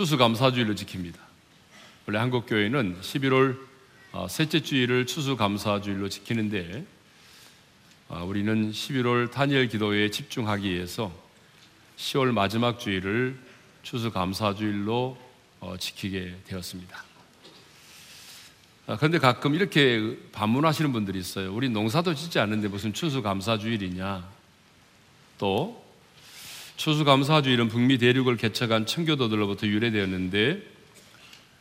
오늘 추수감사주일을 지킵니다. 원래 한국 교회는 11월 어, 셋째 주일을 추수감사주일로 지키는데 어, 우리는 11월 단일 기도에 집중하기 위해서 10월 마지막 주일을 추수감사주일로 어, 지키게 되었습니다. 아, 그런데 가끔 이렇게 반문하시는 분들이 있어요. 우리 농사도 짓지 않는데 무슨 추수감사주일이냐. 또 추수감사주일은 북미 대륙을 개척한 청교도들로부터 유래되었는데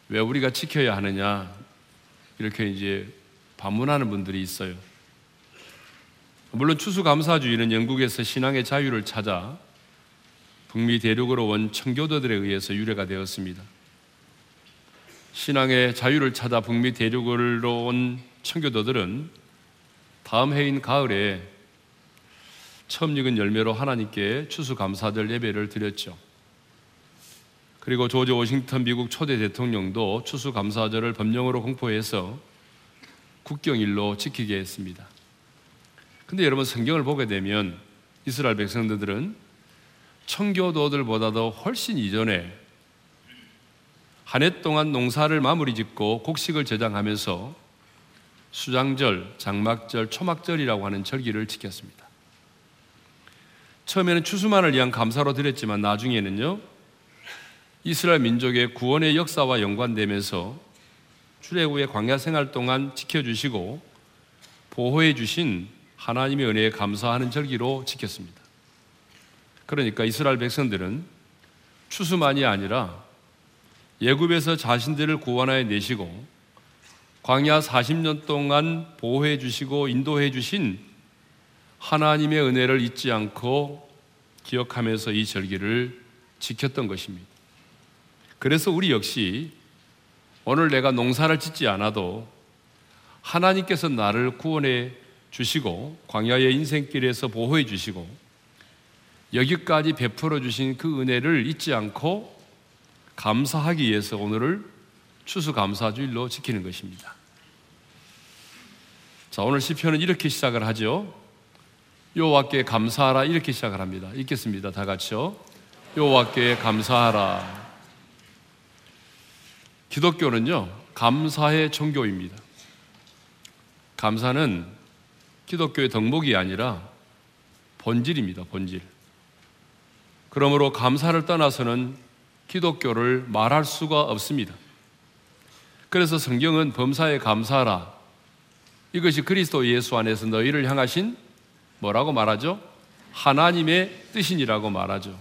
왜 우리가 지켜야 하느냐 이렇게 이제 반문하는 분들이 있어요. 물론 추수감사주일은 영국에서 신앙의 자유를 찾아 북미 대륙으로 온 청교도들에 의해서 유래가 되었습니다. 신앙의 자유를 찾아 북미 대륙으로 온 청교도들은 다음 해인 가을에 처음 익은 열매로 하나님께 추수감사절 예배를 드렸죠. 그리고 조지 워싱턴 미국 초대 대통령도 추수감사절을 법령으로 공포해서 국경일로 지키게 했습니다. 근데 여러분 성경을 보게 되면 이스라엘 백성들은 청교도들보다도 훨씬 이전에 한 해 동안 농사를 마무리 짓고 곡식을 저장하면서 수장절, 장막절, 초막절이라고 하는 절기를 지켰습니다. 처음에는 추수만을 위한 감사로 드렸지만 나중에는요, 이스라엘 민족의 구원의 역사와 연관되면서 출애굽의 광야 생활 동안 지켜주시고 보호해 주신 하나님의 은혜에 감사하는 절기로 지켰습니다. 그러니까 이스라엘 백성들은 추수만이 아니라 예굽에서 자신들을 구원하여 내시고 광야 40년 동안 보호해 주시고 인도해 주신 하나님의 은혜를 잊지 않고 기억하면서 이 절기를 지켰던 것입니다. 그래서 우리 역시 오늘 내가 농사를 짓지 않아도 하나님께서 나를 구원해 주시고 광야의 인생길에서 보호해 주시고 여기까지 베풀어 주신 그 은혜를 잊지 않고 감사하기 위해서 오늘을 추수감사주일로 지키는 것입니다. 자, 오늘 시편은 이렇게 시작을 하죠. 여호와께 감사하라 이렇게 시작을 합니다. 읽겠습니다. 다 같이요. 여호와께 감사하라. 기독교는요. 감사의 종교입니다. 감사는 기독교의 덕목이 아니라 본질입니다. 본질. 그러므로 감사를 떠나서는 기독교를 말할 수가 없습니다. 그래서 성경은 범사에 감사하라. 이것이 그리스도 예수 안에서 너희를 향하신 뭐라고 말하죠? 하나님의 뜻이니라고 말하죠.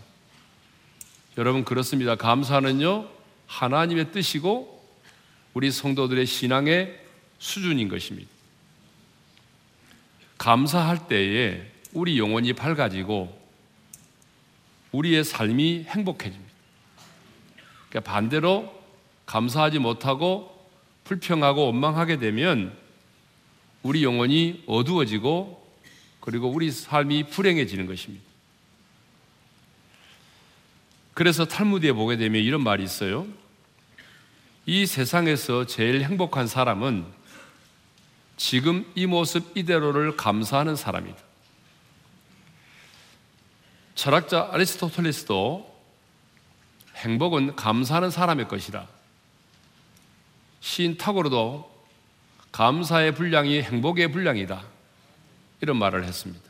여러분 그렇습니다. 감사는요 하나님의 뜻이고 우리 성도들의 신앙의 수준인 것입니다. 감사할 때에 우리 영혼이 밝아지고 우리의 삶이 행복해집니다. 그러니까 반대로 감사하지 못하고 불평하고 원망하게 되면 우리 영혼이 어두워지고 그리고 우리 삶이 불행해지는 것입니다. 그래서 탈무드에 보게 되면 이런 말이 있어요. 이 세상에서 제일 행복한 사람은 지금 이 모습 이대로를 감사하는 사람이다. 철학자 아리스토텔레스도 행복은 감사하는 사람의 것이다. 시인 타고로도 감사의 분량이 행복의 분량이다. 이런 말을 했습니다.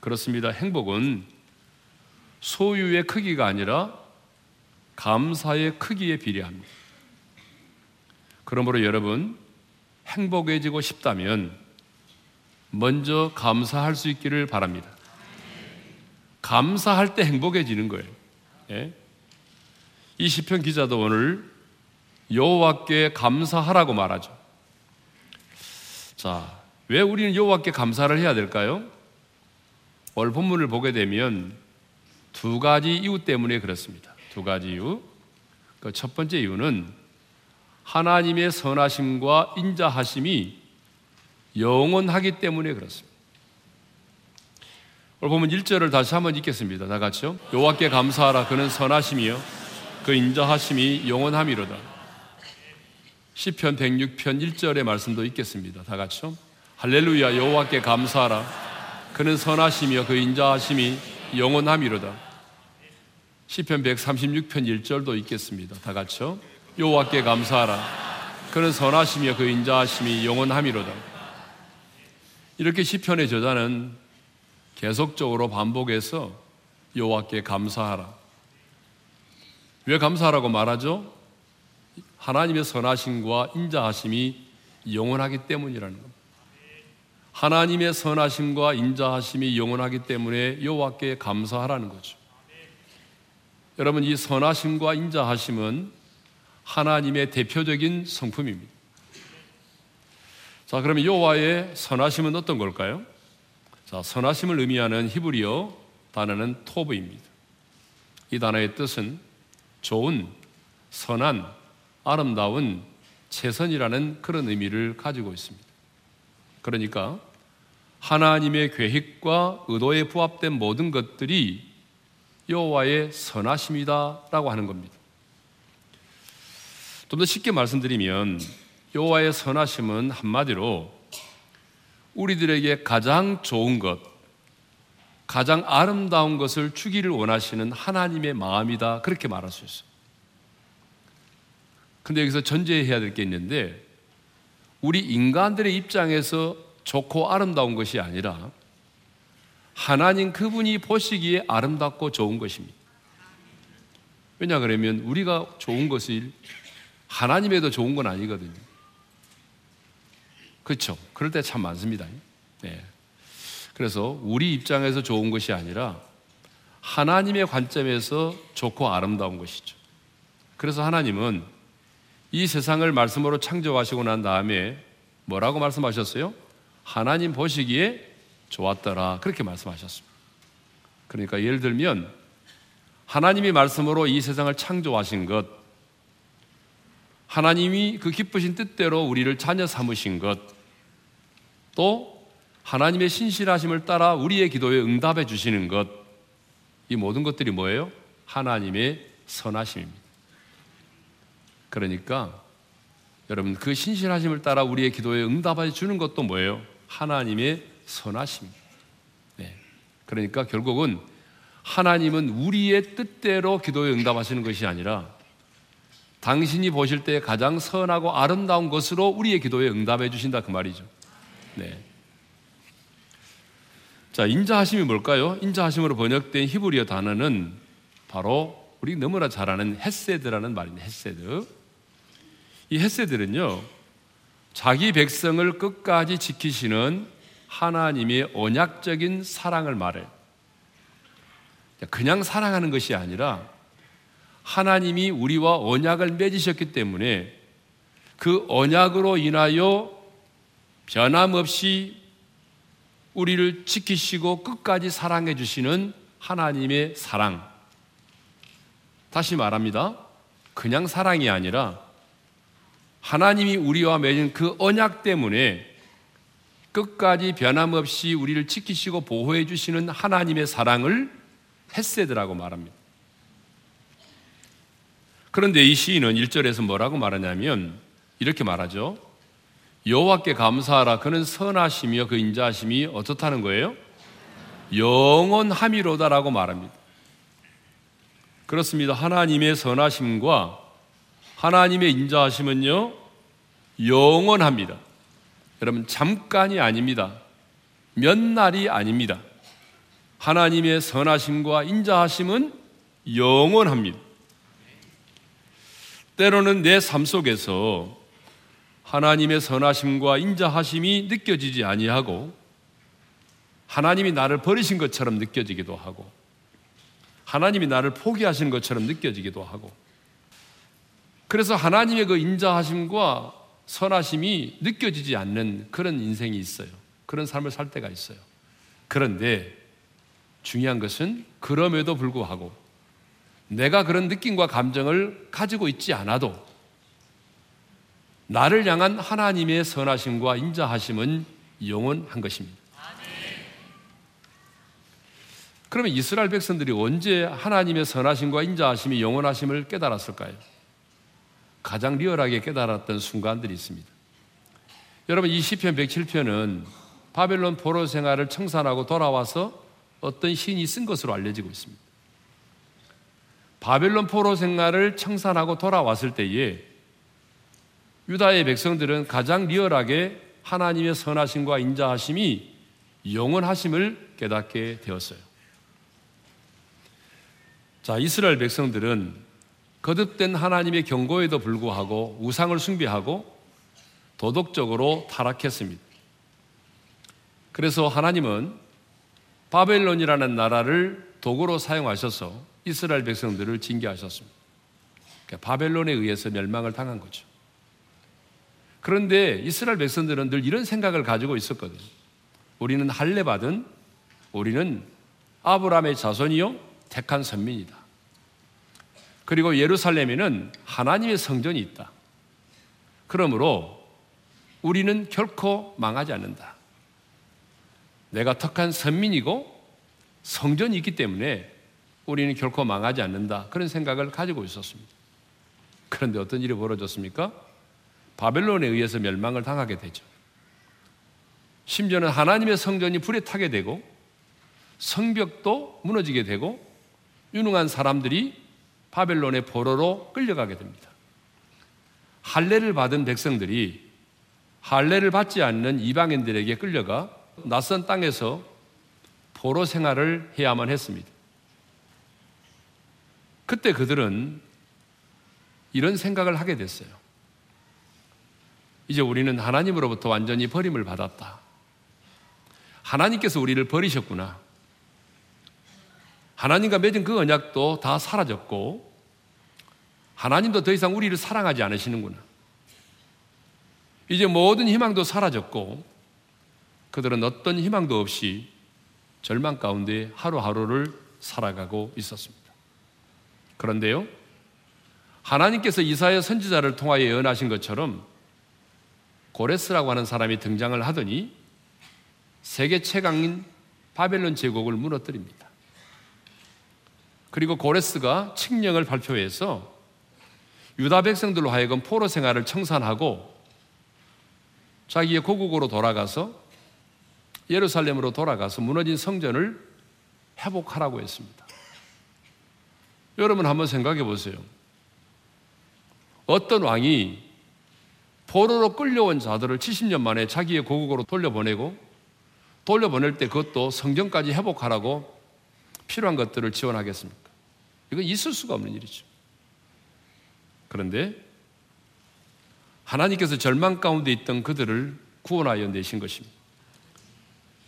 그렇습니다. 행복은 소유의 크기가 아니라 감사의 크기에 비례합니다. 그러므로 여러분, 행복해지고 싶다면 먼저 감사할 수 있기를 바랍니다. 감사할 때 행복해지는 거예요. 예? 이 시편 기자도 오늘 여호와께 감사하라고 말하죠. 자, 왜 우리는 여호와께 감사를 해야 될까요? 오늘 본문을 보게 되면 두 가지 이유 때문에 그렇습니다. 두 가지 이유. 그 첫 번째 이유는 하나님의 선하심과 인자하심이 영원하기 때문에 그렇습니다. 오늘 보면 1절을 다시 한번 읽겠습니다. 다 같이요. 여호와께 감사하라 그는 선하심이요 그 인자하심이 영원함이로다. 시편 106편 1절의 말씀도 읽겠습니다. 다 같이요. 할렐루야 여호와께 감사하라 그는 선하시며 그 인자하심이 영원함이로다 시편 136편 1절도 있겠습니다. 다 같이요. 여호와께 감사하라. 그는 선하시며 그 인자하심이 영원함이로다. 이렇게 시편의 저자는 계속적으로 반복해서 여호와께 감사하라. 왜 감사하라고 말하죠? 하나님의 선하심과 인자하심이 영원하기 때문이라는 겁니다. 하나님의 선하심과 인자하심이 영원하기 때문에 여호와께 감사하라는 거죠. 여러분 이 선하심과 인자하심은 하나님의 대표적인 성품입니다. 자, 그러면 여호와의 선하심은 어떤 걸까요? 자, 선하심을 의미하는 히브리어 단어는 토브입니다. 이 단어의 뜻은 좋은, 선한, 아름다운, 최선이라는 그런 의미를 가지고 있습니다. 그러니까 하나님의 계획과 의도에 부합된 모든 것들이 여호와의 선하심이다라고 하는 겁니다. 좀 더 쉽게 말씀드리면 여호와의 선하심은 한마디로 우리들에게 가장 좋은 것, 가장 아름다운 것을 주기를 원하시는 하나님의 마음이다. 그렇게 말할 수 있어요. 근데 여기서 전제해야 될 게 있는데 우리 인간들의 입장에서 좋고 아름다운 것이 아니라 하나님 그분이 보시기에 아름답고 좋은 것입니다. 왜냐 그러면 우리가 좋은 것이 하나님에도 좋은 건 아니거든요. 그렇죠. 그럴 때 참 많습니다. 네. 그래서 우리 입장에서 좋은 것이 아니라 하나님의 관점에서 좋고 아름다운 것이죠. 그래서 하나님은 이 세상을 말씀으로 창조하시고 난 다음에 뭐라고 말씀하셨어요? 하나님 보시기에 좋았더라. 그렇게 말씀하셨습니다. 그러니까 예를 들면 하나님이 말씀으로 이 세상을 창조하신 것, 하나님이 그 기쁘신 뜻대로 우리를 자녀 삼으신 것, 또 하나님의 신실하심을 따라 우리의 기도에 응답해 주시는 것, 이 모든 것들이 뭐예요? 하나님의 선하심입니다. 그러니까 여러분 그 신실하심을 따라 우리의 기도에 응답해 주는 것도 뭐예요? 하나님의 선하십니다. 네. 그러니까 결국은 하나님은 우리의 뜻대로 기도에 응답하시는 것이 아니라 당신이 보실 때 가장 선하고 아름다운 것으로 우리의 기도에 응답해 주신다 그 말이죠. 네. 자, 인자하심이 뭘까요? 인자하심으로 번역된 히브리어 단어는 바로 우리 너무나 잘 아는 헤세드라는 말입니다. 헤세드. 이 헤세드는요. 자기 백성을 끝까지 지키시는 하나님의 언약적인 사랑을 말해 그냥 사랑하는 것이 아니라 하나님이 우리와 언약을 맺으셨기 때문에 그 언약으로 인하여 변함없이 우리를 지키시고 끝까지 사랑해 주시는 하나님의 사랑. 다시 말합니다. 그냥 사랑이 아니라 하나님이 우리와 맺은 그 언약 때문에 끝까지 변함없이 우리를 지키시고 보호해 주시는 하나님의 사랑을 헤세드라고 말합니다. 그런데 이 시인은 1절에서 뭐라고 말하냐면 이렇게 말하죠. 여호와께 감사하라 그는 선하시며 그 인자하심이 어떻다는 거예요? 영원함이로다라고 말합니다. 그렇습니다. 하나님의 선하심과 하나님의 인자하심은요 영원합니다. 여러분 잠깐이 아닙니다. 몇 날이 아닙니다. 하나님의 선하심과 인자하심은 영원합니다. 때로는 내 삶 속에서 하나님의 선하심과 인자하심이 느껴지지 아니하고 하나님이 나를 버리신 것처럼 느껴지기도 하고 하나님이 나를 포기하신 것처럼 느껴지기도 하고 그래서 하나님의 그 인자하심과 선하심이 느껴지지 않는 그런 인생이 있어요. 그런 삶을 살 때가 있어요. 그런데 중요한 것은 그럼에도 불구하고 내가 그런 느낌과 감정을 가지고 있지 않아도 나를 향한 하나님의 선하심과 인자하심은 영원한 것입니다. 그러면 이스라엘 백성들이 언제 하나님의 선하심과 인자하심이 영원하심을 깨달았을까요? 가장 리얼하게 깨달았던 순간들이 있습니다. 여러분 이 시편 107편은 바벨론 포로 생활을 청산하고 돌아와서 어떤 시인이 쓴 것으로 알려지고 있습니다. 바벨론 포로 생활을 청산하고 돌아왔을 때에 유다의 백성들은 가장 리얼하게 하나님의 선하심과 인자하심이 영원하심을 깨닫게 되었어요. 자, 이스라엘 백성들은 거듭된 하나님의 경고에도 불구하고 우상을 숭배하고 도덕적으로 타락했습니다. 그래서 하나님은 바벨론이라는 나라를 도구로 사용하셔서 이스라엘 백성들을 징계하셨습니다. 그러니까 바벨론에 의해서 멸망을 당한 거죠. 그런데 이스라엘 백성들은 늘 이런 생각을 가지고 있었거든요. 우리는 할례 받은 우리는 아브라함의 자손이요 택한 선민이다. 그리고 예루살렘에는 하나님의 성전이 있다. 그러므로 우리는 결코 망하지 않는다. 내가 택한 선민이고 성전이 있기 때문에 우리는 결코 망하지 않는다. 그런 생각을 가지고 있었습니다. 그런데 어떤 일이 벌어졌습니까? 바벨론에 의해서 멸망을 당하게 되죠. 심지어는 하나님의 성전이 불에 타게 되고 성벽도 무너지게 되고 유능한 사람들이 바벨론의 포로로 끌려가게 됩니다. 할례를 받은 백성들이 할례를 받지 않는 이방인들에게 끌려가 낯선 땅에서 포로 생활을 해야만 했습니다. 그때 그들은 이런 생각을 하게 됐어요. 이제 우리는 하나님으로부터 완전히 버림을 받았다. 하나님께서 우리를 버리셨구나. 하나님과 맺은 그 언약도 다 사라졌고, 하나님도 더 이상 우리를 사랑하지 않으시는구나. 이제 모든 희망도 사라졌고, 그들은 어떤 희망도 없이 절망 가운데 하루하루를 살아가고 있었습니다. 그런데요, 하나님께서 이사야 선지자를 통하여 예언하신 것처럼 고레스라고 하는 사람이 등장을 하더니 세계 최강인 바벨론 제국을 무너뜨립니다. 그리고 고레스가 칙령을 발표해서 유다 백성들로 하여금 포로 생활을 청산하고 자기의 고국으로 돌아가서 예루살렘으로 돌아가서 무너진 성전을 회복하라고 했습니다. 여러분 한번 생각해 보세요. 어떤 왕이 포로로 끌려온 자들을 70년 만에 자기의 고국으로 돌려보내고 돌려보낼 때 그것도 성전까지 회복하라고 필요한 것들을 지원하겠습니까? 이건 있을 수가 없는 일이죠. 그런데 하나님께서 절망 가운데 있던 그들을 구원하여 내신 것입니다.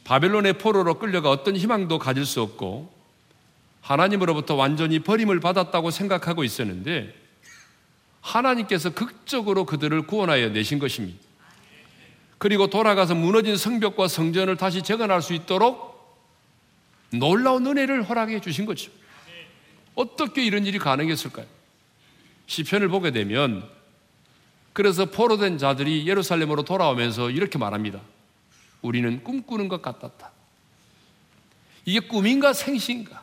바벨론의 포로로 끌려가 어떤 희망도 가질 수 없고 하나님으로부터 완전히 버림을 받았다고 생각하고 있었는데 하나님께서 극적으로 그들을 구원하여 내신 것입니다. 그리고 돌아가서 무너진 성벽과 성전을 다시 재건할 수 있도록 놀라운 은혜를 허락해 주신 거죠. 어떻게 이런 일이 가능했을까요? 시편을 보게 되면 그래서 포로된 자들이 예루살렘으로 돌아오면서 이렇게 말합니다. 우리는 꿈꾸는 것 같았다. 이게 꿈인가 생시인가?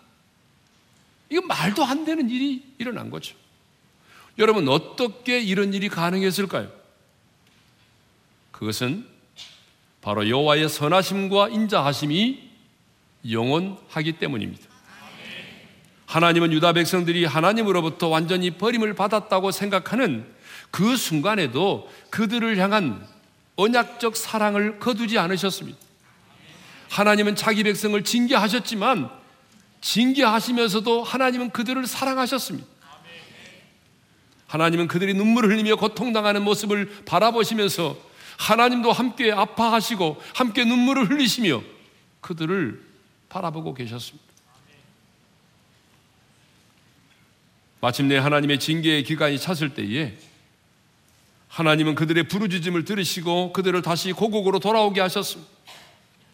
이거 말도 안 되는 일이 일어난 거죠. 여러분 어떻게 이런 일이 가능했을까요? 그것은 바로 여호와의 선하심과 인자하심이 영원하기 때문입니다. 하나님은 유다 백성들이 하나님으로부터 완전히 버림을 받았다고 생각하는 그 순간에도 그들을 향한 언약적 사랑을 거두지 않으셨습니다. 하나님은 자기 백성을 징계하셨지만 징계하시면서도 하나님은 그들을 사랑하셨습니다. 하나님은 그들이 눈물을 흘리며 고통당하는 모습을 바라보시면서 하나님도 함께 아파하시고 함께 눈물을 흘리시며 그들을 바라보고 계셨습니다. 마침내 하나님의 징계의 기간이 찼을 때에 하나님은 그들의 부르짖음을 들으시고 그들을 다시 고국으로 돌아오게 하셨습니다.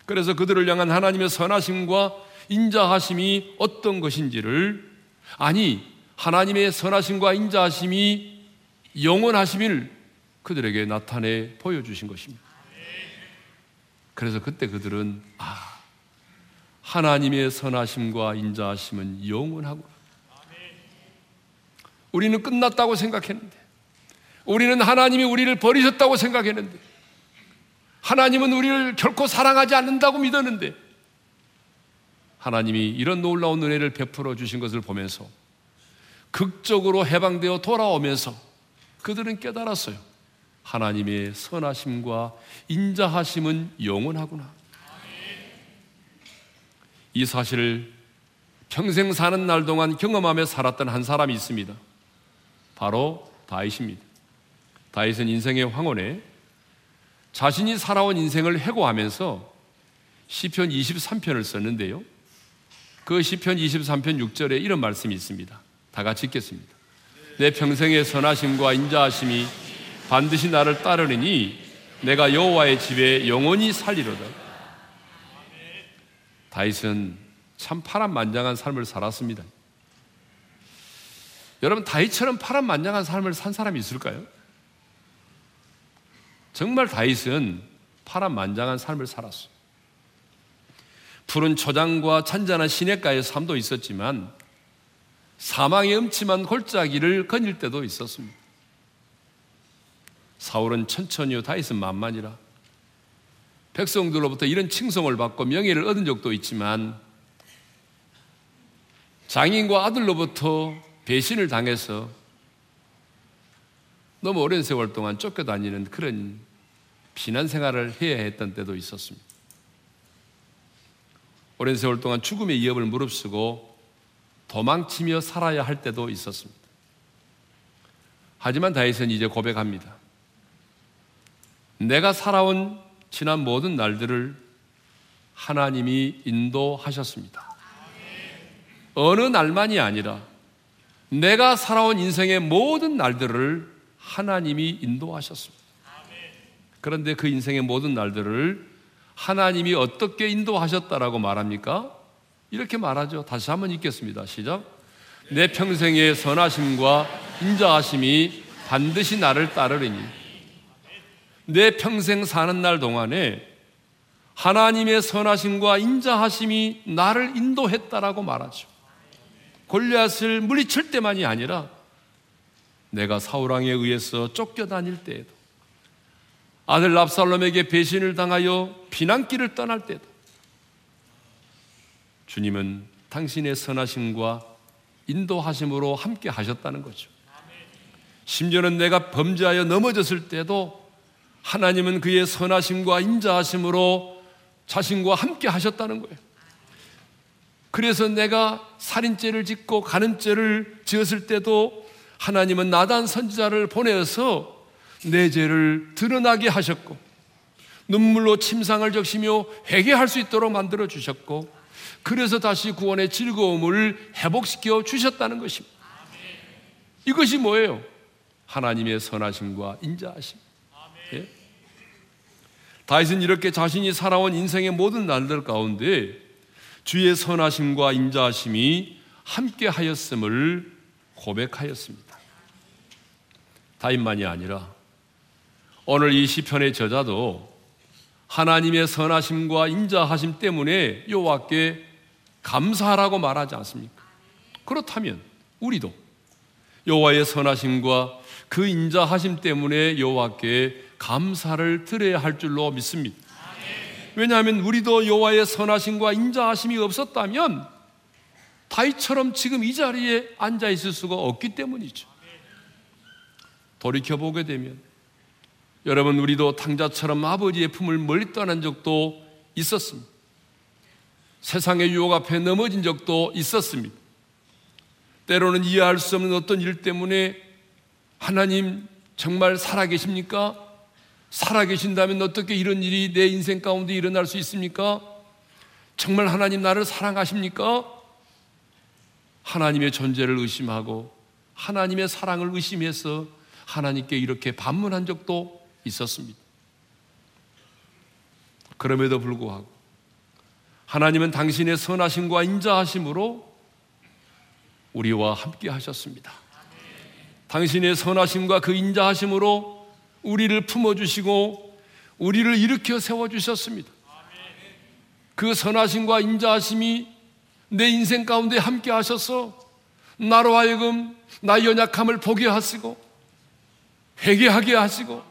그래서 그들을 향한 하나님의 선하심과 인자하심이 어떤 것인지를 아니 하나님의 선하심과 인자하심이 영원하심을 그들에게 나타내 보여주신 것입니다. 그래서 그때 그들은 아 하나님의 선하심과 인자하심은 영원하구나. 우리는 끝났다고 생각했는데 우리는 하나님이 우리를 버리셨다고 생각했는데 하나님은 우리를 결코 사랑하지 않는다고 믿었는데 하나님이 이런 놀라운 은혜를 베풀어 주신 것을 보면서 극적으로 해방되어 돌아오면서 그들은 깨달았어요. 하나님의 선하심과 인자하심은 영원하구나. 이 사실을 평생 사는 날 동안 경험하며 살았던 한 사람이 있습니다. 바로 다윗입니다. 다윗은 인생의 황혼에 자신이 살아온 인생을 해고하면서 시편 23편을 썼는데요. 그 시편 23편 6절에 이런 말씀이 있습니다. 다 같이 읽겠습니다. 내 평생의 선하심과 인자하심이 반드시 나를 따르리니 내가 여호와의 집에 영원히 살리로다. 다윗은 참 파란만장한 삶을 살았습니다. 여러분 다윗처럼 파란만장한 삶을 산 사람이 있을까요? 정말 다윗은 파란만장한 삶을 살았어요. 푸른 초장과 찬잔한 시냇가의 삶도 있었지만 사망의 음침한 골짜기를 거닐 때도 있었습니다. 사울은 천천히요 다윗은 만만이라 백성들로부터 이런 칭송을 받고 명예를 얻은 적도 있지만 장인과 아들로부터 배신을 당해서 너무 오랜 세월 동안 쫓겨다니는 그런 비난 생활을 해야 했던 때도 있었습니다. 오랜 세월 동안 죽음의 위협을 무릅쓰고 도망치며 살아야 할 때도 있었습니다. 하지만 다윗은 이제 고백합니다. 내가 살아온 지난 모든 날들을 하나님이 인도하셨습니다. 어느 날만이 아니라 내가 살아온 인생의 모든 날들을 하나님이 인도하셨습니다. 그런데 그 인생의 모든 날들을 하나님이 어떻게 인도하셨다라고 말합니까? 이렇게 말하죠. 다시 한번 읽겠습니다. 시작. 내 평생의 선하심과 인자하심이 반드시 나를 따르리니 내 평생 사는 날 동안에 하나님의 선하심과 인자하심이 나를 인도했다라고 말하죠. 골리앗을 물리칠 때만이 아니라 내가 사울왕에 의해서 쫓겨다닐 때에도 아들 랍살롬에게 배신을 당하여 비난길을 떠날 때도 주님은 당신의 선하심과 인도하심으로 함께 하셨다는 거죠. 심지어는 내가 범죄하여 넘어졌을 때도 하나님은 그의 선하심과 인자하심으로 자신과 함께 하셨다는 거예요. 그래서 내가 살인죄를 짓고 간음죄를 지었을 때도 하나님은 나단 선지자를 보내어서 내 죄를 드러나게 하셨고 눈물로 침상을 적시며 회개할 수 있도록 만들어 주셨고 그래서 다시 구원의 즐거움을 회복시켜 주셨다는 것입니다. 이것이 뭐예요? 하나님의 선하심과 인자하심. 예? 다윗은 이렇게 자신이 살아온 인생의 모든 날들 가운데 주의 선하심과 인자하심이 함께 하였음을 고백하였습니다. 다윗만이 아니라 오늘 이 시편의 저자도 하나님의 선하심과 인자하심 때문에 여호와께 감사하라고 말하지 않습니까? 그렇다면 우리도 여호와의 선하심과 그 인자하심 때문에 여호와께 감사를 드려야 할 줄로 믿습니다. 왜냐하면 우리도 여호와의 선하심과 인자하심이 없었다면 다윗처럼 지금 이 자리에 앉아 있을 수가 없기 때문이죠. 돌이켜 보게 되면 여러분 우리도 탕자처럼 아버지의 품을 멀리 떠난 적도 있었습니다. 세상의 유혹 앞에 넘어진 적도 있었습니다. 때로는 이해할 수 없는 어떤 일 때문에 하나님 정말 살아계십니까? 살아계신다면 어떻게 이런 일이 내 인생 가운데 일어날 수 있습니까? 정말 하나님 나를 사랑하십니까? 하나님의 존재를 의심하고 하나님의 사랑을 의심해서 하나님께 이렇게 반문한 적도 있었습니다. 그럼에도 불구하고 하나님은 당신의 선하심과 인자하심으로 우리와 함께 하셨습니다. 당신의 선하심과 그 인자하심으로 우리를 품어주시고 우리를 일으켜 세워주셨습니다. 그 선하심과 인자하심이 내 인생 가운데 함께 하셔서 나로 하여금 나의 연약함을 보게 하시고 회개하게 하시고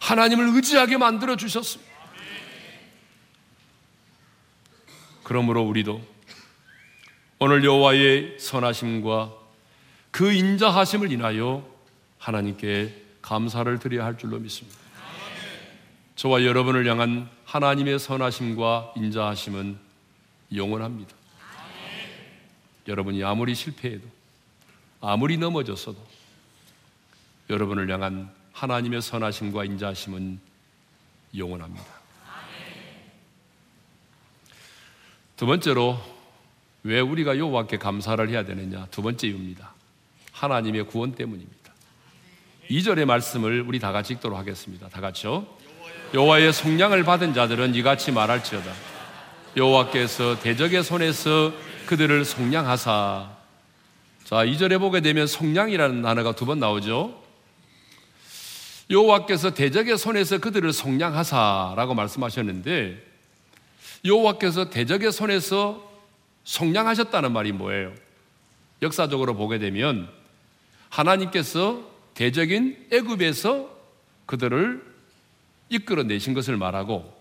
하나님을 의지하게 만들어 주셨습니다. 그러므로 우리도 오늘 여호와의 선하심과 그 인자하심을 인하여 하나님께 감사를 드려야 할 줄로 믿습니다. 저와 여러분을 향한 하나님의 선하심과 인자하심은 영원합니다. 여러분이 아무리 실패해도 아무리 넘어졌어도 여러분을 향한 하나님의 선하심과 인자하심은 영원합니다. 두 번째로 왜 우리가 여호와께 감사를 해야 되느냐? 두 번째 이유입니다. 하나님의 구원 때문입니다. 2절의 말씀을 우리 다 같이 읽도록 하겠습니다. 다 같이요. 여호와의 속량을 받은 자들은 이같이 말할지어다. 여호와께서 대적의 손에서 그들을 속량하사. 자, 2절에 보게 되면 속량이라는 단어가 두 번 나오죠. 여호와께서 대적의 손에서 그들을 속량하사라고 말씀하셨는데 여호와께서 대적의 손에서 속량하셨다는 말이 뭐예요? 역사적으로 보게 되면 하나님께서 대적인 애굽에서 그들을 이끌어 내신 것을 말하고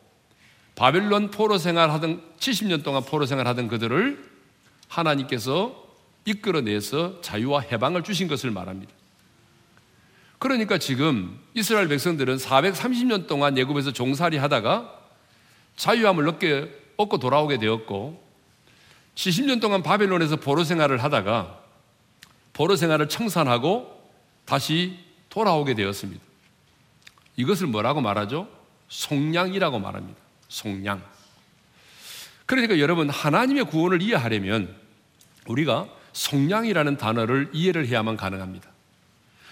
바벨론 포로 생활하던 70년 동안 포로 생활하던 그들을 하나님께서 이끌어 내서 자유와 해방을 주신 것을 말합니다. 그러니까 지금 이스라엘 백성들은 430년 동안 예굽에서 종살이 하다가 자유함을 얻게, 얻고 돌아오게 되었고 70년 동안 바벨론에서 포로 생활을 하다가 포로 생활을 청산하고 다시 돌아오게 되었습니다. 이것을 뭐라고 말하죠? 속량이라고 말합니다. 속량. 그러니까 여러분 하나님의 구원을 이해하려면 우리가 속량이라는 단어를 이해를 해야만 가능합니다.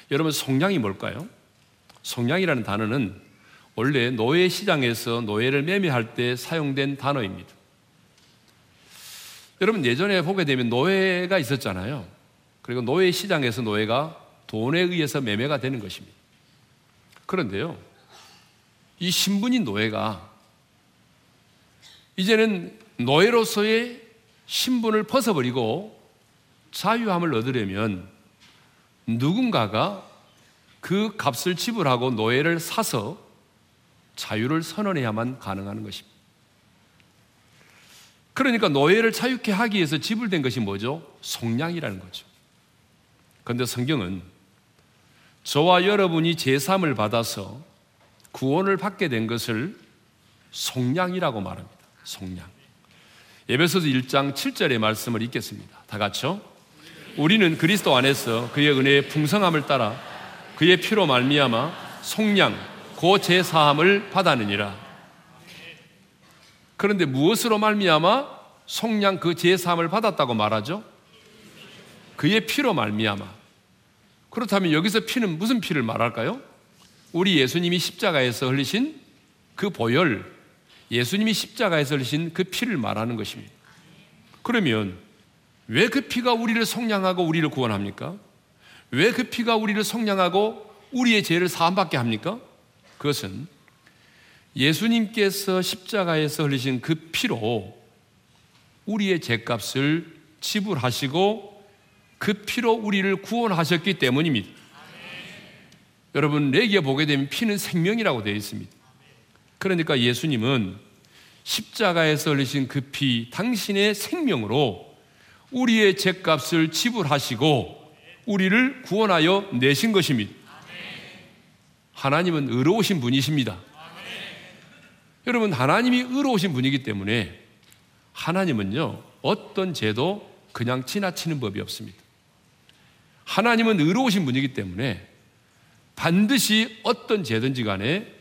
여러분 속량이 뭘까요? 속량이라는 단어는 원래 노예 시장에서 노예를 매매할 때 사용된 단어입니다. 여러분 예전에 보게 되면 노예가 있었잖아요. 그리고 노예 시장에서 노예가 돈에 의해서 매매가 되는 것입니다. 그런데요, 이 신분인 노예가 이제는 노예로서의 신분을 벗어버리고 자유함을 얻으려면 누군가가 그 값을 지불하고 노예를 사서 자유를 선언해야만 가능한 것입니다. 그러니까 노예를 자유케 하기 위해서 지불된 것이 뭐죠? 속량이라는 거죠. 그런데 성경은 저와 여러분이 제3을 받아서 구원을 받게 된 것을 속량이라고 말합니다. 속량. 예배소서 1장 7절의 말씀을 읽겠습니다. 다 같이요. 우리는 그리스도 안에서 그의 은혜의 풍성함을 따라 그의 피로 말미암아 속량 고 제 사함을 받았느니라. 그런데 무엇으로 말미암아 속량 그 제 사함을 받았다고 말하죠? 그의 피로 말미암아. 그렇다면 여기서 피는 무슨 피를 말할까요? 우리 예수님이 십자가에서 흘리신 그 보혈, 예수님이 십자가에서 흘리신 그 피를 말하는 것입니다. 그러면 왜 그 피가 우리를 속량하고 우리를 구원합니까? 왜 그 피가 우리를 속량하고 우리의 죄를 사함받게 합니까? 그것은 예수님께서 십자가에서 흘리신 그 피로 우리의 죄값을 지불하시고 그 피로 우리를 구원하셨기 때문입니다. 여러분, 레기에 보게 되면 피는 생명이라고 되어 있습니다. 그러니까 예수님은 십자가에서 흘리신 그 피, 당신의 생명으로 우리의 죄값을 지불하시고 우리를 구원하여 내신 것입니다. 하나님은 의로우신 분이십니다. 여러분, 하나님이 의로우신 분이기 때문에 하나님은요, 어떤 죄도 그냥 지나치는 법이 없습니다. 하나님은 의로우신 분이기 때문에 반드시 어떤 죄든지 간에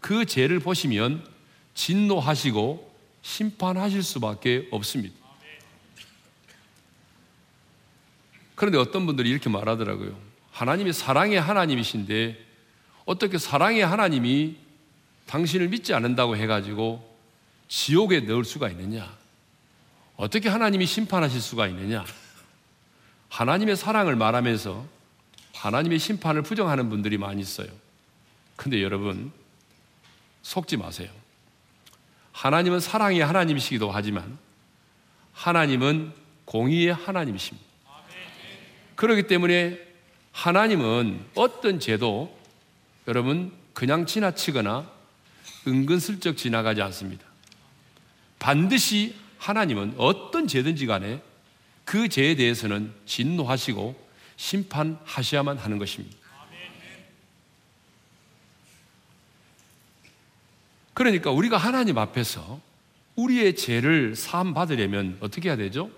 그 죄를 보시면 진노하시고 심판하실 수밖에 없습니다. 그런데 어떤 분들이 이렇게 말하더라고요. 하나님이 사랑의 하나님이신데 어떻게 사랑의 하나님이 당신을 믿지 않는다고 해가지고 지옥에 넣을 수가 있느냐? 어떻게 하나님이 심판하실 수가 있느냐? 하나님의 사랑을 말하면서 하나님의 심판을 부정하는 분들이 많이 있어요. 근데 여러분, 속지 마세요. 하나님은 사랑의 하나님이시기도 하지만 하나님은 공의의 하나님이십니다. 그렇기 때문에 하나님은 어떤 죄도 여러분 그냥 지나치거나 은근슬쩍 지나가지 않습니다. 반드시 하나님은 어떤 죄든지 간에 그 죄에 대해서는 진노하시고 심판하셔야만 하는 것입니다. 그러니까 우리가 하나님 앞에서 우리의 죄를 사함 받으려면 어떻게 해야 되죠?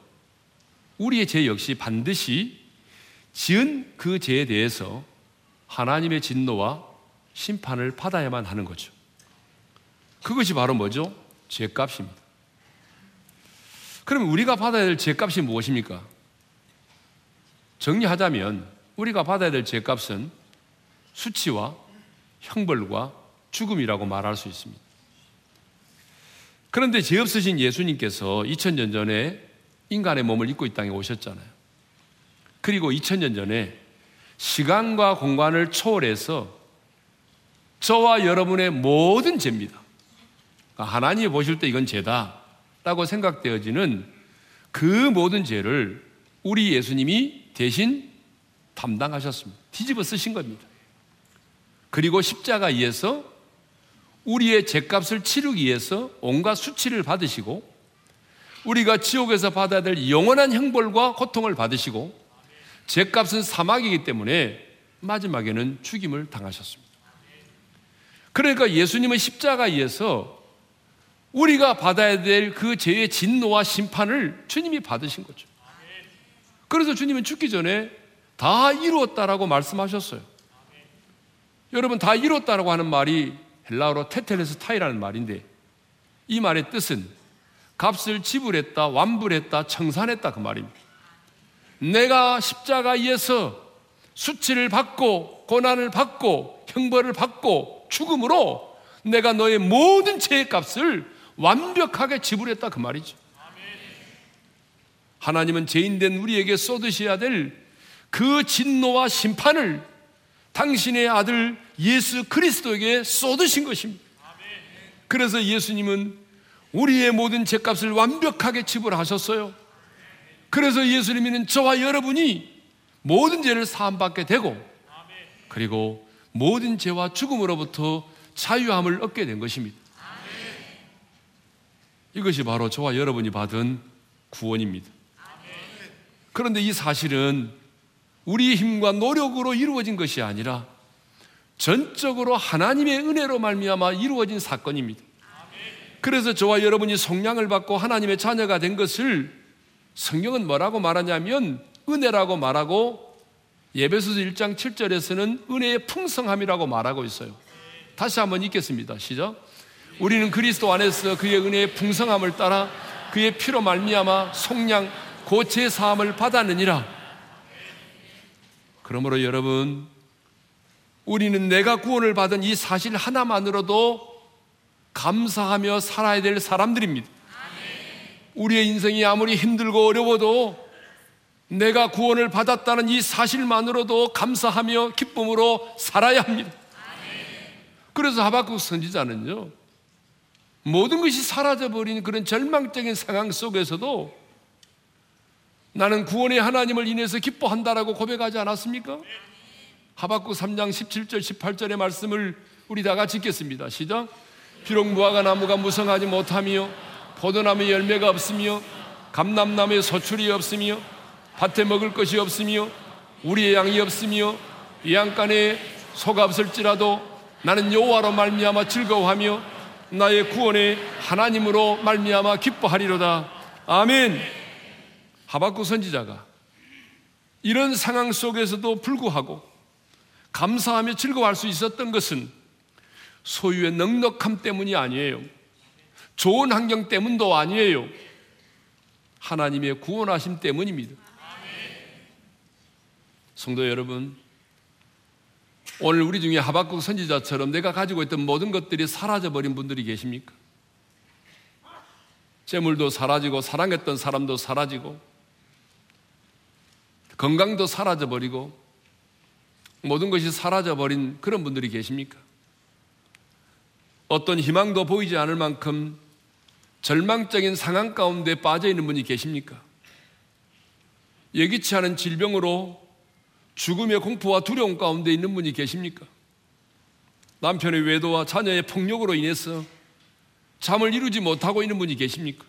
우리의 죄 역시 반드시 지은 그 죄에 대해서 하나님의 진노와 심판을 받아야만 하는 거죠. 그것이 바로 뭐죠? 죄값입니다. 그럼 우리가 받아야 될 죄값이 무엇입니까? 정리하자면 우리가 받아야 될 죄값은 수치와 형벌과 죽음이라고 말할 수 있습니다. 그런데 죄 없으신 예수님께서 2000년 전에 인간의 몸을 입고 이 땅에 오셨잖아요. 그리고 2000년 전에 시간과 공간을 초월해서 저와 여러분의 모든 죄입니다. 하나님이 보실 때 이건 죄다. 라고 생각되어지는 그 모든 죄를 우리 예수님이 대신 담당하셨습니다. 뒤집어 쓰신 겁니다. 그리고 십자가에서 우리의 죄값을 치르기 위해서 온갖 수치를 받으시고 우리가 지옥에서 받아야 될 영원한 형벌과 고통을 받으시고 죄값은 사막이기 때문에 마지막에는 죽임을 당하셨습니다. 그러니까 예수님은 십자가에서 우리가 받아야 될 그 죄의 진노와 심판을 주님이 받으신 거죠. 그래서 주님은 죽기 전에 다 이루었다라고 말씀하셨어요. 여러분 다 이뤘다라고 하는 말이 헬라어로 테텔레스 타이라는 말인데 이 말의 뜻은 값을 지불했다, 완불했다, 청산했다 그 말입니다. 내가 십자가에서 수치를 받고 고난을 받고 형벌을 받고 죽음으로 내가 너의 모든 죄의 값을 완벽하게 지불했다 그 말이죠. 하나님은 죄인된 우리에게 쏟으셔야 될 그 진노와 심판을 당신의 아들 예수 그리스도에게 쏟으신 것입니다. 그래서 예수님은 우리의 모든 죄값을 완벽하게 지불하셨어요. 그래서 예수님은 저와 여러분이 모든 죄를 사함받게 되고 그리고 모든 죄와 죽음으로부터 자유함을 얻게 된 것입니다. 이것이 바로 저와 여러분이 받은 구원입니다. 그런데 이 사실은 우리의 힘과 노력으로 이루어진 것이 아니라 전적으로 하나님의 은혜로 말미암아 이루어진 사건입니다. 그래서 저와 여러분이 속량을 받고 하나님의 자녀가 된 것을 성경은 뭐라고 말하냐면 은혜라고 말하고 예배소서 1장 7절에서는 은혜의 풍성함이라고 말하고 있어요. 다시 한번 읽겠습니다. 시작. 우리는 그리스도 안에서 그의 은혜의 풍성함을 따라 그의 피로 말미암아 속량 고체 사함을 받았느니라. 그러므로 여러분 우리는 내가 구원을 받은 이 사실 하나만으로도 감사하며 살아야 될 사람들입니다. 우리의 인생이 아무리 힘들고 어려워도 내가 구원을 받았다는 이 사실만으로도 감사하며 기쁨으로 살아야 합니다. 그래서 하박국 선지자는요, 모든 것이 사라져버린 그런 절망적인 상황 속에서도 나는 구원의 하나님을 인해서 기뻐한다라고 고백하지 않았습니까? 하박국 3장 17절 18절의 말씀을 우리 다 같이 읽겠습니다. 시작. 비록 무화과 나무가 무성하지 못하며 포도나무에 열매가 없으며 감람나무에 소출이 없으며 밭에 먹을 것이 없으며 우리의 양이 없으며 이 양간에 소가 없을지라도 나는 여호와로 말미암아 즐거워하며 나의 구원의 하나님으로 말미암아 기뻐하리로다. 아멘. 하박국 선지자가 이런 상황 속에서도 불구하고 감사하며 즐거워할 수 있었던 것은 소유의 넉넉함 때문이 아니에요. 좋은 환경 때문도 아니에요. 하나님의 구원하심 때문입니다. 성도 여러분, 오늘 우리 중에 하박국 선지자처럼 내가 가지고 있던 모든 것들이 사라져버린 분들이 계십니까? 재물도 사라지고 사랑했던 사람도 사라지고 건강도 사라져버리고 모든 것이 사라져버린 그런 분들이 계십니까? 어떤 희망도 보이지 않을 만큼 절망적인 상황 가운데 빠져 있는 분이 계십니까? 예기치 않은 질병으로 죽음의 공포와 두려움 가운데 있는 분이 계십니까? 남편의 외도와 자녀의 폭력으로 인해서 잠을 이루지 못하고 있는 분이 계십니까?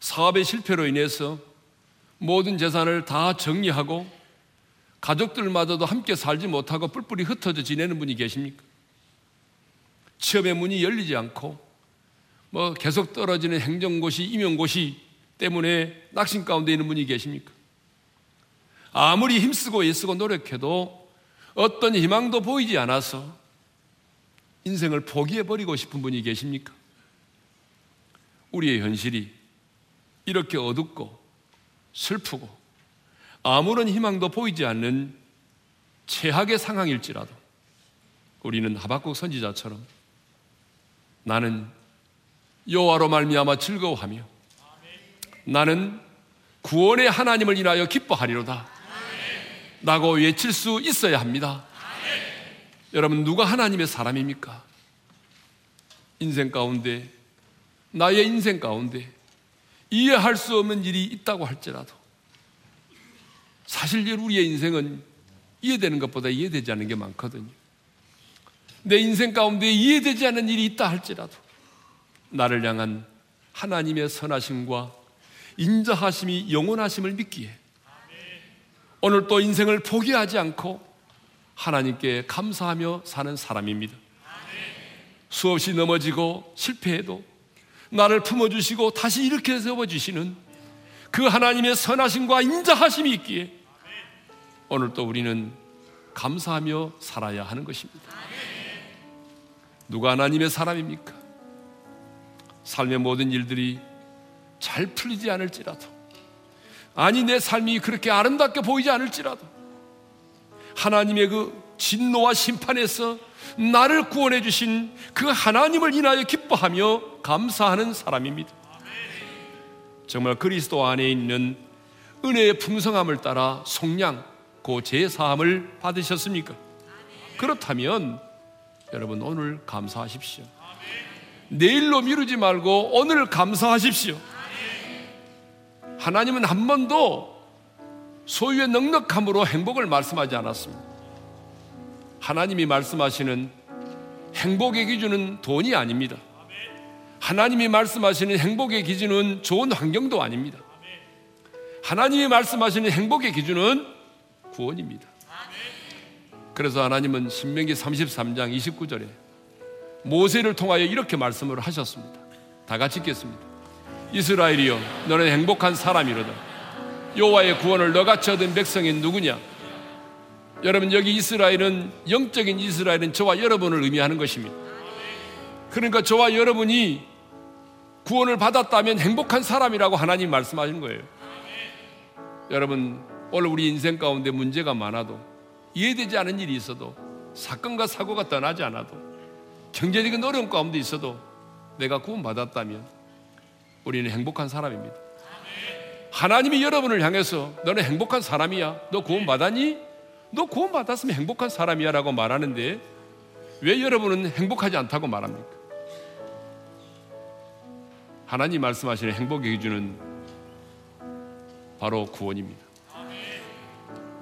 사업의 실패로 인해서 모든 재산을 다 정리하고 가족들마저도 함께 살지 못하고 뿔뿔이 흩어져 지내는 분이 계십니까? 취업의 문이 열리지 않고 뭐 계속 떨어지는 행정고시, 임용고시 때문에 낙심 가운데 있는 분이 계십니까? 아무리 힘쓰고 애쓰고 노력해도 어떤 희망도 보이지 않아서 인생을 포기해버리고 싶은 분이 계십니까? 우리의 현실이 이렇게 어둡고 슬프고 아무런 희망도 보이지 않는 최악의 상황일지라도 우리는 하박국 선지자처럼 나는 여호와로 말미암아 즐거워하며 나는 구원의 하나님을 인하여 기뻐하리로다. 라고 외칠 수 있어야 합니다. 여러분, 누가 하나님의 사람입니까? 인생 가운데, 나의 인생 가운데 이해할 수 없는 일이 있다고 할지라도 사실 우리의 인생은 이해되는 것보다 이해되지 않는 게 많거든요. 내 인생 가운데 이해되지 않는 일이 있다 할지라도 나를 향한 하나님의 선하심과 인자하심이 영원하심을 믿기에 오늘 또 인생을 포기하지 않고 하나님께 감사하며 사는 사람입니다. 수없이 넘어지고 실패해도 나를 품어주시고 다시 이렇게 세워주시는 그 하나님의 선하심과 인자하심이 있기에 오늘 또 우리는 감사하며 살아야 하는 것입니다. 누가 하나님의 사람입니까? 삶의 모든 일들이 잘 풀리지 않을지라도 아니 내 삶이 그렇게 아름답게 보이지 않을지라도 하나님의 그 진노와 심판에서 나를 구원해 주신 그 하나님을 인하여 기뻐하며 감사하는 사람입니다. 정말 그리스도 안에 있는 은혜의 풍성함을 따라 속량 고 제 사함을 받으셨습니까? 그렇다면 여러분 오늘 감사하십시오. 내일로 미루지 말고 오늘 감사하십시오. 하나님은 한 번도 소유의 넉넉함으로 행복을 말씀하지 않았습니다. 하나님이 말씀하시는 행복의 기준은 돈이 아닙니다. 하나님이 말씀하시는 행복의 기준은 좋은 환경도 아닙니다. 하나님이 말씀하시는 행복의 기준은 구원입니다. 그래서 하나님은 신명기 33장 29절에 모세를 통하여 이렇게 말씀을 하셨습니다. 다 같이 읽겠습니다. 이스라엘이여 너는 행복한 사람이로다. 여호와의 구원을 너같이 얻은 백성이 누구냐? 여러분 여기 이스라엘은 영적인 이스라엘은 저와 여러분을 의미하는 것입니다. 그러니까 저와 여러분이 구원을 받았다면 행복한 사람이라고 하나님 말씀하시는 거예요. 여러분 오늘 우리 인생 가운데 문제가 많아도 이해되지 않은 일이 있어도 사건과 사고가 떠나지 않아도 경제적인 어려움 가운데 있어도 내가 구원받았다면 우리는 행복한 사람입니다. 하나님이 여러분을 향해서 너는 행복한 사람이야. 너 구원 받았니? 너 구원 받았으면 행복한 사람이야 라고 말하는데 왜 여러분은 행복하지 않다고 말합니까? 하나님 말씀하시는 행복의 기준은 바로 구원입니다.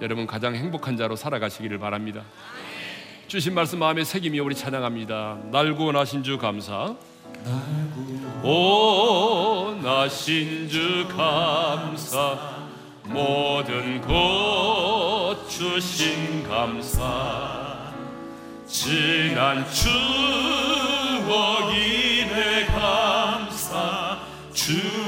여러분 가장 행복한 자로 살아가시기를 바랍니다. 주신 말씀 마음에 새기며 우리 찬양합니다. 날 구원하신 주 감사. 오 나신 주 감사 모든 것 주신 감사. 지난 추억이 내 감사 주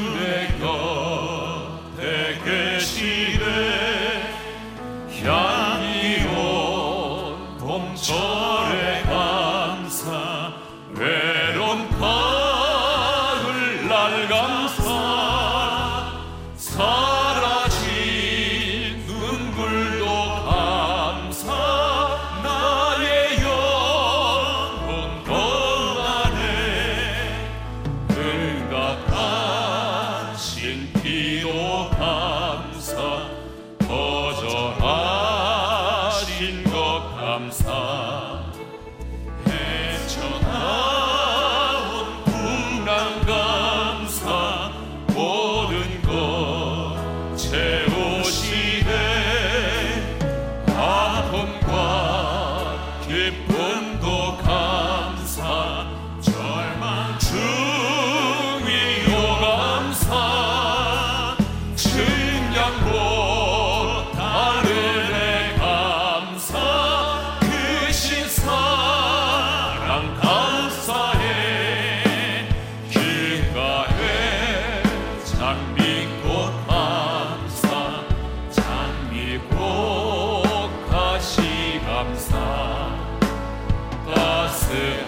す。ご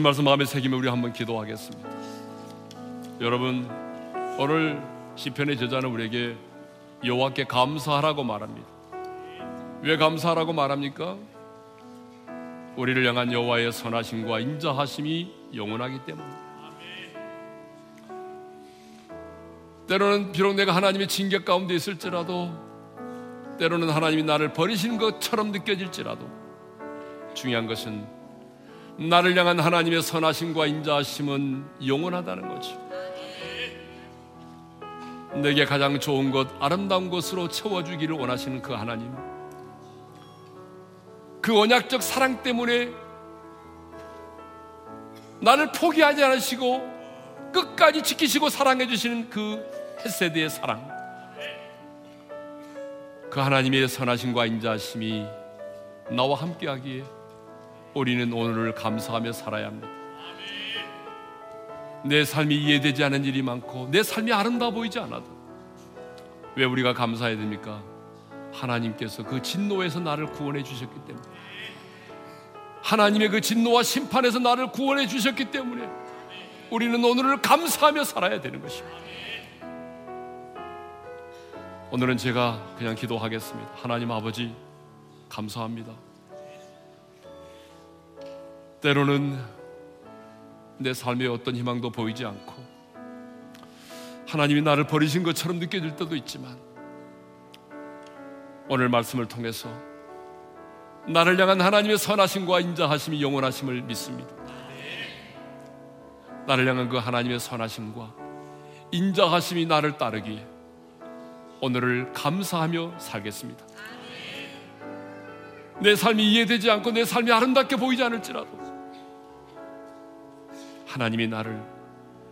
주신 말씀 마음에 새기며 우리 한번 기도하겠습니다. 여러분 오늘 시편의 저자는 우리에게 여호와께 감사하라고 말합니다. 왜 감사하라고 말합니까? 우리를 향한 여호와의 선하심과 인자하심이 영원하기 때문에. 때로는 비록 내가 하나님의 징계 가운데 있을지라도 때로는 하나님이 나를 버리신 것처럼 느껴질지라도 중요한 것은 나를 향한 하나님의 선하심과 인자하심은 영원하다는 거죠. 내게 가장 좋은 것, 아름다운 것으로 채워주기를 원하시는 그 하나님. 그 언약적 사랑 때문에 나를 포기하지 않으시고 끝까지 지키시고 사랑해 주시는 그 헤세드의 사랑. 그 하나님의 선하심과 인자하심이 나와 함께 하기에 우리는 오늘을 감사하며 살아야 합니다. 내 삶이 이해되지 않은 일이 많고 내 삶이 아름다워 보이지 않아도 왜 우리가 감사해야 됩니까? 하나님께서 그 진노에서 나를 구원해 주셨기 때문에 하나님의 그 진노와 심판에서 나를 구원해 주셨기 때문에 우리는 오늘을 감사하며 살아야 되는 것입니다. 오늘은 제가 그냥 기도하겠습니다. 하나님 아버지 감사합니다. 때로는 내 삶에 어떤 희망도 보이지 않고 하나님이 나를 버리신 것처럼 느껴질 때도 있지만 오늘 말씀을 통해서 나를 향한 하나님의 선하심과 인자하심이 영원하심을 믿습니다. 나를 향한 그 하나님의 선하심과 인자하심이 나를 따르기에 오늘을 감사하며 살겠습니다. 내 삶이 이해되지 않고 내 삶이 아름답게 보이지 않을지라도 하나님이 나를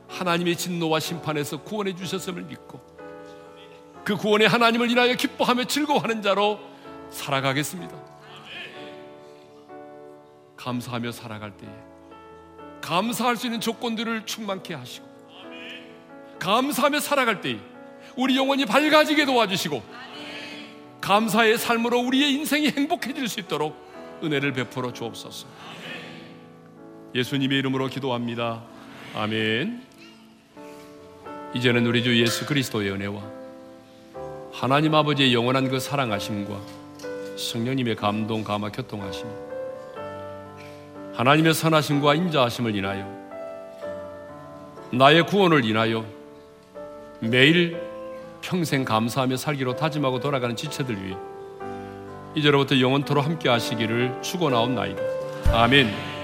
하나님의 진노와 심판에서 구원해 주셨음을 믿고 그 구원의 하나님을 인하여 기뻐하며 즐거워하는 자로 살아가겠습니다. 감사하며 살아갈 때에 감사할 수 있는 조건들을 충만케 하시고 감사하며 살아갈 때에 우리 영혼이 밝아지게 도와주시고 감사의 삶으로 우리의 인생이 행복해질 수 있도록 은혜를 베풀어 주옵소서. 예수님의 이름으로 기도합니다. 아멘. 이제는 우리 주 예수 그리스도의 은혜와 하나님 아버지의 영원한 그 사랑하심과 성령님의 감동, 감화, 교통하심, 하나님의 선하심과 인자하심을 인하여 나의 구원을 인하여 매일 평생 감사하며 살기로 다짐하고 돌아가는 지체들 위해 이제로부터 영원토로 함께 하시기를 축원하옵나이다. 아멘.